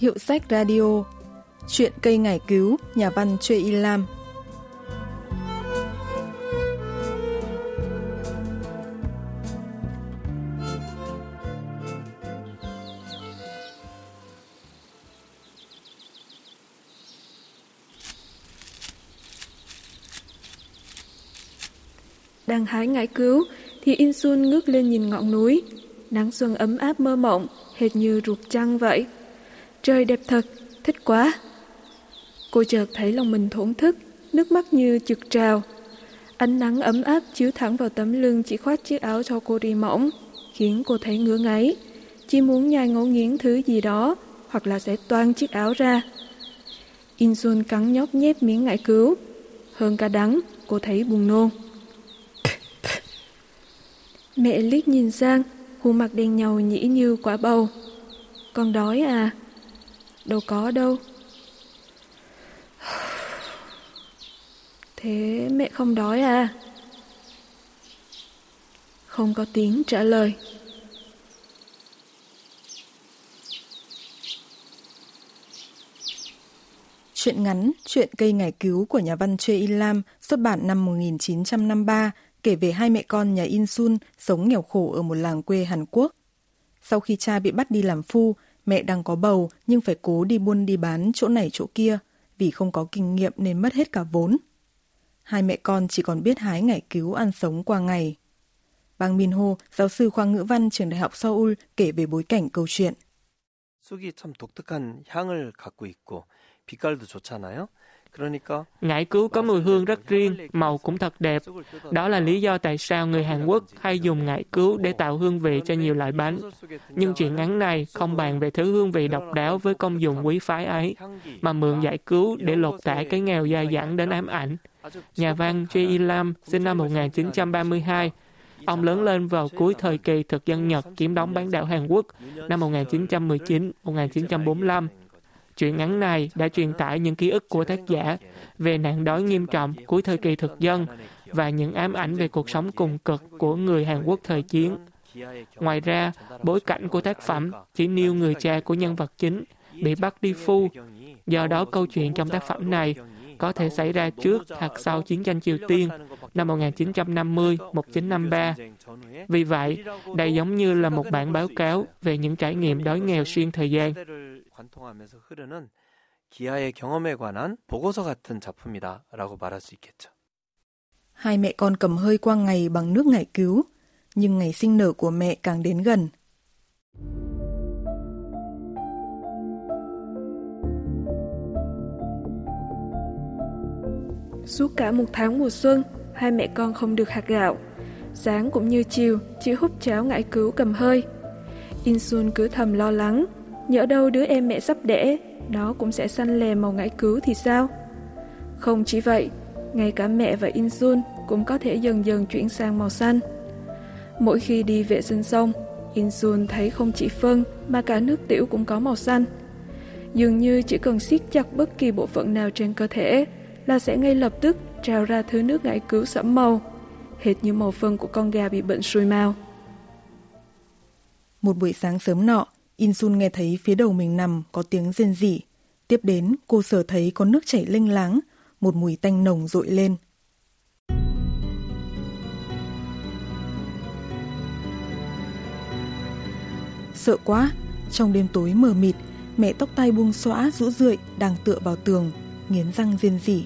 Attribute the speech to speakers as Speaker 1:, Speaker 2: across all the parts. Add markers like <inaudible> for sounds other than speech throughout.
Speaker 1: Hiệu sách radio Chuyện cây ngải cứu Nhà văn Chue Y Lam
Speaker 2: Đang hái ngải cứu thì Insun ngước lên nhìn ngọn núi. Nắng xuân ấm áp mơ mộng, hệt như ruột trăng vậy. Trời đẹp thật, thích quá. Cô chợt thấy lòng mình thổn thức, nước mắt như trực trào. Ánh nắng ấm áp chiếu thẳng vào tấm lưng chỉ khoác chiếc áo cho cô đi mỏng, khiến cô thấy ngứa ngáy. Chỉ muốn nhai ngấu nghiến thứ gì đó, hoặc là sẽ toan chiếc áo ra. Insun cắn nhóc nhép miếng ngải cứu. Hơn cả đắng, cô thấy buồn nôn. Mẹ liếc nhìn sang, khuôn mặt đen nhầu nhĩ như quả bầu. Con đói à? Đâu có đâu. Thế mẹ không đói à? Không có tiếng trả lời.
Speaker 1: Chuyện ngắn Chuyện cây ngải cứu của nhà văn Choi In Lam xuất bản năm 1953 kể về hai mẹ con nhà In Sun sống nghèo khổ ở một làng quê Hàn Quốc. Sau khi cha bị bắt đi làm phu, mẹ đang có bầu nhưng phải cố đi buôn đi bán chỗ này chỗ kia vì không có kinh nghiệm nên mất hết cả vốn. Hai mẹ con chỉ còn biết hái ngải cứu ăn sống qua ngày. Bang Min Ho, giáo sư khoa ngữ văn trường Đại học Seoul kể về bối cảnh câu chuyện.
Speaker 3: 쑥이 참 독특한 향을 갖고 있고 빛깔도 좋잖아요.
Speaker 4: Ngải cứu có mùi hương rất riêng, màu cũng thật đẹp. Đó là lý do tại sao người Hàn Quốc hay dùng ngải cứu để tạo hương vị cho nhiều loại bánh. Nhưng chuyện ngắn này không bàn về thứ hương vị độc đáo với công dụng quý phái ấy, mà mượn giải cứu để lột tả cái nghèo dai dẳng đến ám ảnh. Nhà văn Choi Y e. Lam sinh năm 1932, Ông lớn lên vào cuối thời kỳ thực dân Nhật chiếm đóng bán đảo Hàn Quốc năm 1919-1945 Chuyện ngắn này đã truyền tải những ký ức của tác giả về nạn đói nghiêm trọng cuối thời kỳ thực dân và những ám ảnh về cuộc sống cùng cực của người Hàn Quốc thời chiến. Ngoài ra, bối cảnh của tác phẩm chỉ nêu người cha của nhân vật chính bị bắt đi phu. Do đó câu chuyện trong tác phẩm này có thể xảy ra trước hoặc sau chiến tranh Triều Tiên năm 1950-1953. Vì vậy, đây giống như là một bản báo cáo về những trải nghiệm đói nghèo xuyên thời gian.
Speaker 3: 관통하면서 흐르는 기아의 경험에 관한 보고서 같은 작품이다라고 말할 수 있겠죠.
Speaker 1: Hai mẹ con cầm hơi qua ngày bằng nước ngải cứu, nhưng ngày sinh nở của mẹ càng đến gần.
Speaker 2: Suốt cả một tháng mùa xuân, hai mẹ con không được hạt gạo. Sáng cũng như chiều, chỉ hút cháo ngải cứu cầm hơi. Insun cứ thầm lo lắng, nhỡ đâu đứa em mẹ sắp đẻ, nó cũng sẽ săn lè màu ngải cứu thì sao? Không chỉ vậy, ngay cả mẹ và Insun cũng có thể dần dần chuyển sang màu xanh. Mỗi khi đi vệ sinh xong, Insun thấy không chỉ phân mà cả nước tiểu cũng có màu xanh. Dường như chỉ cần siết chặt bất kỳ bộ phận nào trên cơ thể là sẽ ngay lập tức trào ra thứ nước ngải cứu sẫm màu, hệt như màu phân của con gà bị bệnh sùi màu.
Speaker 1: Một buổi sáng sớm nọ, Insun nghe thấy phía đầu mình nằm có tiếng rên rỉ. Tiếp đến, cô sở thấy có nước chảy lênh láng, một mùi tanh nồng rội lên. Sợ quá, trong đêm tối mờ mịt, mẹ tóc tai buông xõa rũ rượi đang tựa vào tường, nghiến răng rên rỉ.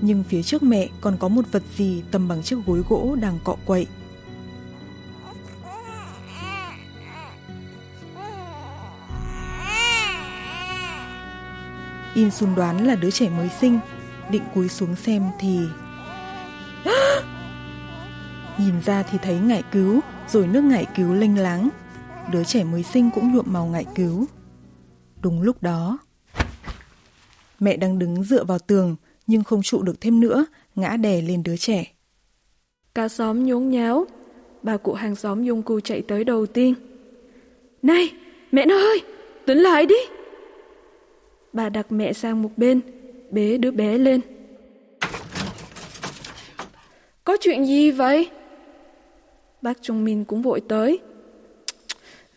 Speaker 1: Nhưng phía trước mẹ còn có một vật gì tầm bằng chiếc gối gỗ đang cọ quậy. In Sun đoán là đứa trẻ mới sinh, định cúi xuống xem thì... <gasps> Nhìn ra thì thấy ngải cứu, rồi nước ngải cứu lênh láng. Đứa trẻ mới sinh cũng nhuộm màu ngải cứu. Đúng lúc đó... Mẹ đang đứng dựa vào tường, nhưng không trụ được thêm nữa, ngã đè lên đứa trẻ.
Speaker 2: Cả xóm nhốn nháo, bà cụ hàng xóm dung cu chạy tới đầu tiên. Này, mẹ nó ơi, tỉnh lại đi! Bà đặt mẹ sang một bên, bế đứa bé lên. Có chuyện gì vậy? Bác Trung Minh cũng vội tới.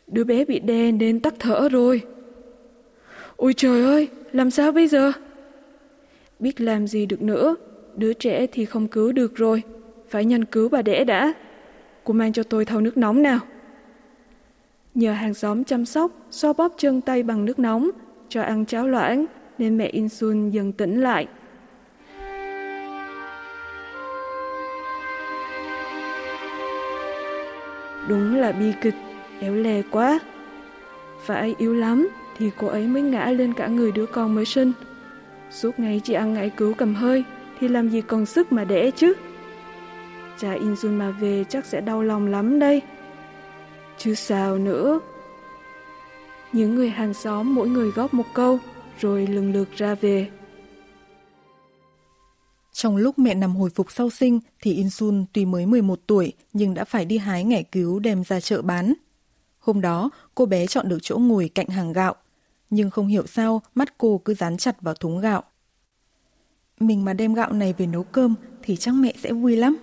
Speaker 2: Đứa bé bị đè nên tắt thở rồi. Ôi trời ơi, làm sao bây giờ? Biết làm gì được nữa, đứa trẻ thì không cứu được rồi, phải nhân cứu bà đẻ đã. Cô mang cho tôi thau nước nóng nào. Nhờ hàng xóm chăm sóc, xoa bóp chân tay bằng nước nóng, cho ăn cháo loãng, nên mẹ Insun dần tỉnh lại. Đúng là bi kịch, éo lè quá. Phải yếu lắm thì cô ấy mới ngã lên cả người đứa con mới sinh. Suốt ngày chỉ ăn ngải cứu cầm hơi thì làm gì còn sức mà đẻ chứ. Cha Insun mà về chắc sẽ đau lòng lắm đây. Chứ sao nữa. Những người hàng xóm mỗi người góp một câu rồi lần lượt ra về.
Speaker 1: Trong lúc mẹ nằm hồi phục sau sinh thì Insun tuy mới 11 tuổi nhưng đã phải đi hái ngải cứu đem ra chợ bán. Hôm đó, cô bé chọn được chỗ ngồi cạnh hàng gạo, nhưng không hiểu sao mắt cô cứ dán chặt vào thúng gạo. Mình mà đem gạo này về nấu cơm thì chắc mẹ sẽ vui lắm.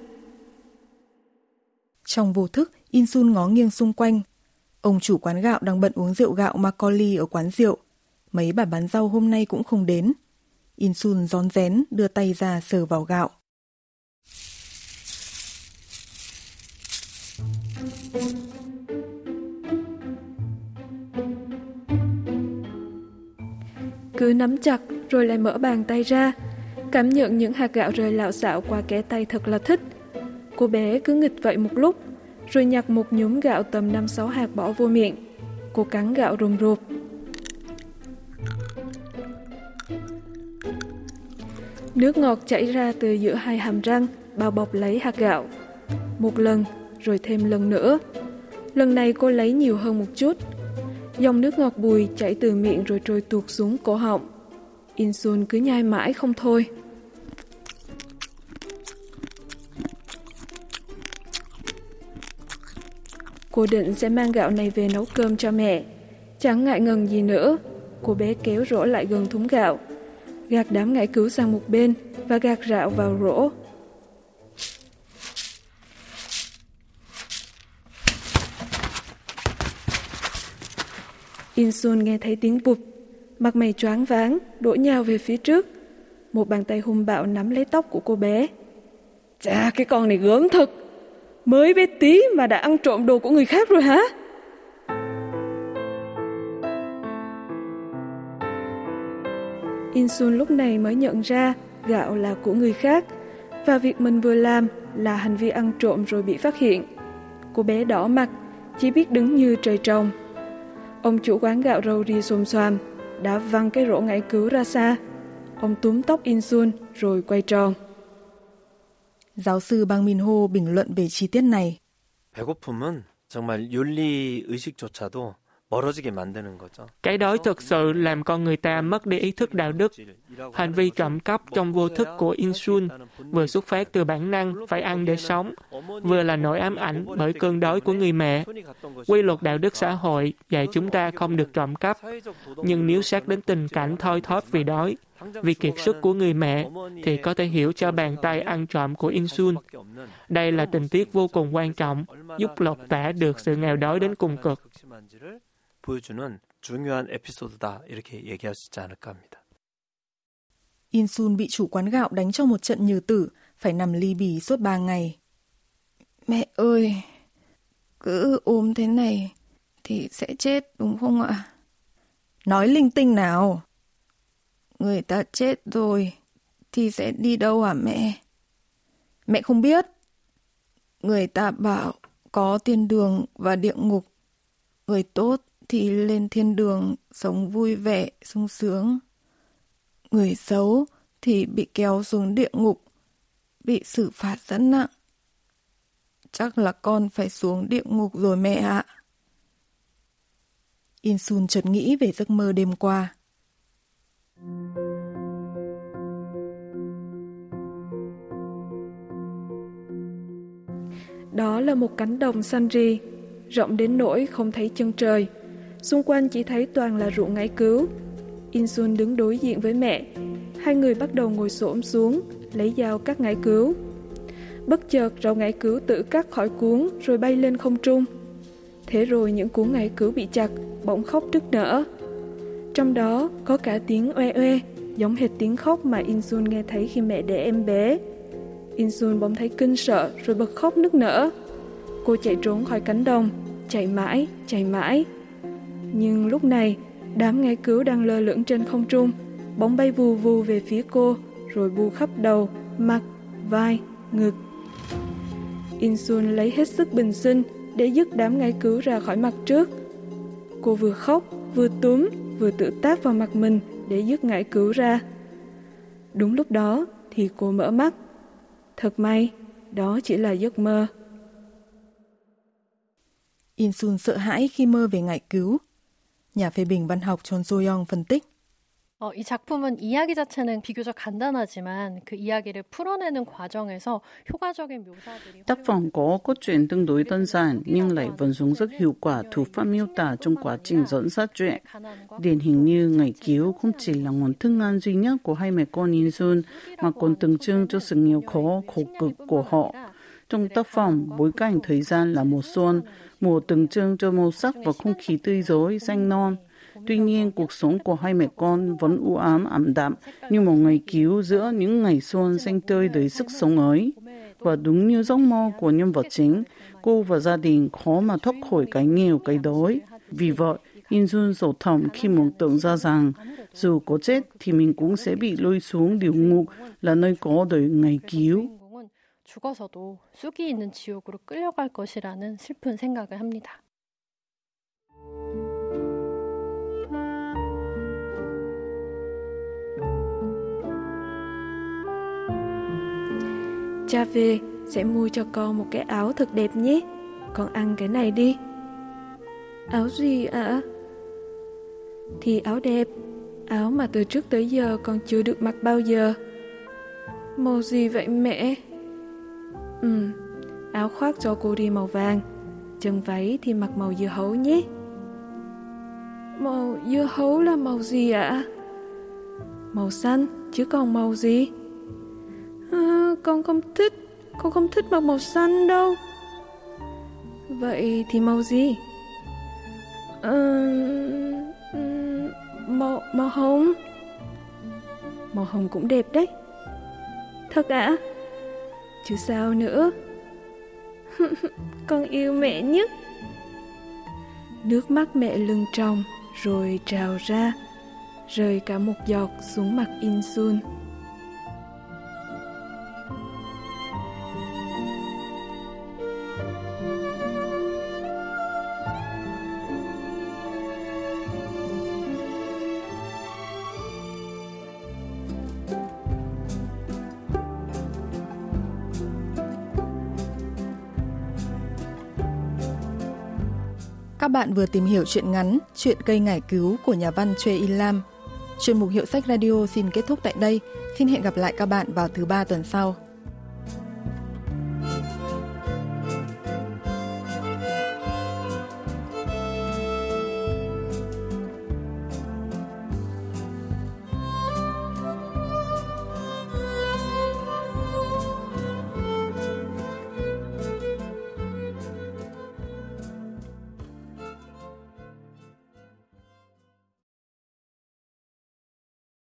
Speaker 1: Trong vô thức, Insun ngó nghiêng xung quanh. Ông chủ quán gạo đang bận uống rượu gạo Macaulay ở quán rượu. Mấy bà bán rau hôm nay cũng không đến. Insun rón rén đưa tay ra sờ vào gạo.
Speaker 2: Cứ nắm chặt rồi lại mở bàn tay ra, cảm nhận những hạt gạo rơi lạo xạo qua kẽ tay thật là thích. Cô bé cứ nghịch vậy một lúc, rồi nhặt một nhúm gạo tầm 5-6 hạt bỏ vô miệng. Cô cắn gạo rùm rụp. Nước ngọt chảy ra từ giữa hai hàm răng, bao bọc lấy hạt gạo. Một lần, rồi thêm lần nữa. Lần này cô lấy nhiều hơn một chút. Dòng nước ngọt bùi chảy từ miệng rồi trôi tuột xuống cổ họng. Insun cứ nhai mãi không thôi. Cô định sẽ mang gạo này về nấu cơm cho mẹ. Chẳng ngại ngần gì nữa, cô bé kéo rổ lại gần thúng gạo, gạt đám ngải cứu sang một bên và gạt rạo vào rổ. Insun nghe thấy tiếng bụp, mặt mày choáng váng, đổ nhào về phía trước. Một bàn tay hung bạo nắm lấy tóc của cô bé. Chà, cái con này gớm thật. Mới bé tí mà đã ăn trộm đồ của người khác rồi hả? Insun lúc này mới nhận ra gạo là của người khác và việc mình vừa làm là hành vi ăn trộm rồi bị phát hiện. Cô bé đỏ mặt, chỉ biết đứng như trời trồng. Ông chủ quán gạo râu ri xồm xoàm, đã văng cái rổ ngải cứu ra xa. Ông túm tóc Insun rồi quay tròn.
Speaker 1: Giáo sư Bang Min Ho bình luận về chi tiết này.
Speaker 3: 배고픔은 정말 윤리 의식조차도 멀어지게 만드는 거죠.
Speaker 4: Cái đói thực sự làm con người ta mất đi ý thức đạo đức. Hành vi trộm cắp trong vô thức của Insun vừa xuất phát từ bản năng phải ăn để sống, vừa là nỗi ám ảnh bởi cơn đói của người mẹ. Quy luật đạo đức xã hội dạy chúng ta không được trộm cắp, nhưng nếu xét đến tình cảnh thoi thóp vì đói, vì kiệt sức của người mẹ thì có thể hiểu cho bàn tay ăn trộm của Insun. Đây là tình tiết vô cùng quan trọng, giúp lột tả được sự nghèo đói đến cùng cực.
Speaker 3: 보여주는 중요한 에피소드다 이렇게 얘기할 수 있지 않을까 합니다.
Speaker 1: Insun bị chủ quán gạo đánh cho một trận như tử, phải nằm ly bì suốt ba ngày. Mẹ ơi, cứ ốm thế này thì sẽ chết đúng không ạ? Nói linh tinh nào. Người ta chết rồi thì sẽ đi đâu hả mẹ? Mẹ không biết. Người ta bảo có thiên đường và địa ngục. Người tốt thì lên thiên đường sống vui vẻ, sung sướng. Người xấu thì bị kéo xuống địa ngục, bị xử phạt rất nặng. Chắc là con phải xuống địa ngục rồi mẹ ạ. Insun chợt nghĩ về giấc mơ đêm qua.
Speaker 2: Đó là một cánh đồng xanh ri, rộng đến nỗi không thấy chân trời. Xung quanh chỉ thấy toàn là ruộng ngải cứu. Insun đứng đối diện với mẹ. Hai người bắt đầu ngồi xổm xuống, lấy dao cắt ngải cứu. Bất chợt rau ngải cứu tự cắt khỏi cuốn rồi bay lên không trung. Thế rồi những cuốn ngải cứu bị chặt, bỗng khóc nức nở. Trong đó có cả tiếng oe oe, giống hệt tiếng khóc mà Insun nghe thấy khi mẹ đẻ em bé. Insun bỗng thấy kinh sợ rồi bật khóc nức nở. Cô chạy trốn khỏi cánh đồng, chạy mãi, chạy mãi. Nhưng lúc này, đám nghe cứu đang lơ lửng trên không trung, bóng bay vù vù về phía cô, rồi bu khắp đầu, mặt, vai, ngực. Insun lấy hết sức bình sinh để dứt đám ngay cứu ra khỏi mặt trước. Cô vừa khóc, vừa túm, vừa tự tác vào mặt mình để dứt ngải cứu ra. Đúng lúc đó thì cô mở mắt. Thật may, đó chỉ là giấc mơ.
Speaker 1: Insun sợ hãi khi mơ về ngải cứu Nhà phê bình văn học Chon So-young phân tích.
Speaker 5: 어, 이 작품은 이야기 자체는 비교적 간단하지만 그 이야기를 풀어내는 과정에서 효과적인 묘사들이
Speaker 6: Tác phẩm có cốt truyện tương đối đơn giản nhưng lại vận dụng rất hiệu quả thủ pháp miêu tả trong quá trình dẫn dắt chuyện. Điển hình như ngày cứu không chỉ là nguồn thức ăn duy nhất của hai mẹ con In Sun mà còn tượng trưng cho sự nghèo khó, khổ cực của họ. Trong tác phẩm, bối cảnh thời gian là mùa xuân, mùa tượng trưng cho màu sắc và không khí tươi rối, xanh non. Tuy nhiên, cuộc sống của hai mẹ con vẫn u ám ảm đạm như một ngày cứu giữa những ngày xuân xanh tươi đầy sức sống ấy. Và đúng như giấc mơ của nhân vật chính, cô và gia đình khó mà thoát khỏi cái nghèo, cái đói. Vì vậy, In Jun sổ thầm khi mộng tưởng ra rằng dù có chết thì mình cũng sẽ bị lôi xuống địa ngục là nơi có đời ngày cứu.
Speaker 5: 죽어서도 쑥이 있는 지옥으로 끌려갈 것이라는 슬픈 생각을 합니다.
Speaker 2: Cha về sẽ mua cho con một cái áo thật đẹp nhé. Con ăn cái này đi. Áo gì ạ? À? Thì áo đẹp, áo mà từ trước tới giờ con chưa được mặc bao giờ. Màu gì vậy mẹ? Ừ, áo khoác cho cô đi màu vàng, chân váy thì mặc màu dưa hấu nhé. Màu dưa hấu là màu gì ạ? Màu xanh, chứ còn màu gì? À, con không thích, con không thích mặc màu xanh đâu. Vậy thì màu gì? À, màu màu hồng. Màu hồng cũng đẹp đấy. Thật ạ? À? Chứ sao nữa? <laughs> con yêu mẹ nhất. Nước mắt mẹ lưng tròng rồi trào ra, rơi cả một giọt xuống mặt Insun.
Speaker 1: Các bạn vừa tìm hiểu chuyện ngắn, Chuyện cây ngải cứu của nhà văn Choi In Lam. Chuyên mục Hiệu sách Radio xin kết thúc tại đây. Xin hẹn gặp lại các bạn vào thứ ba tuần sau.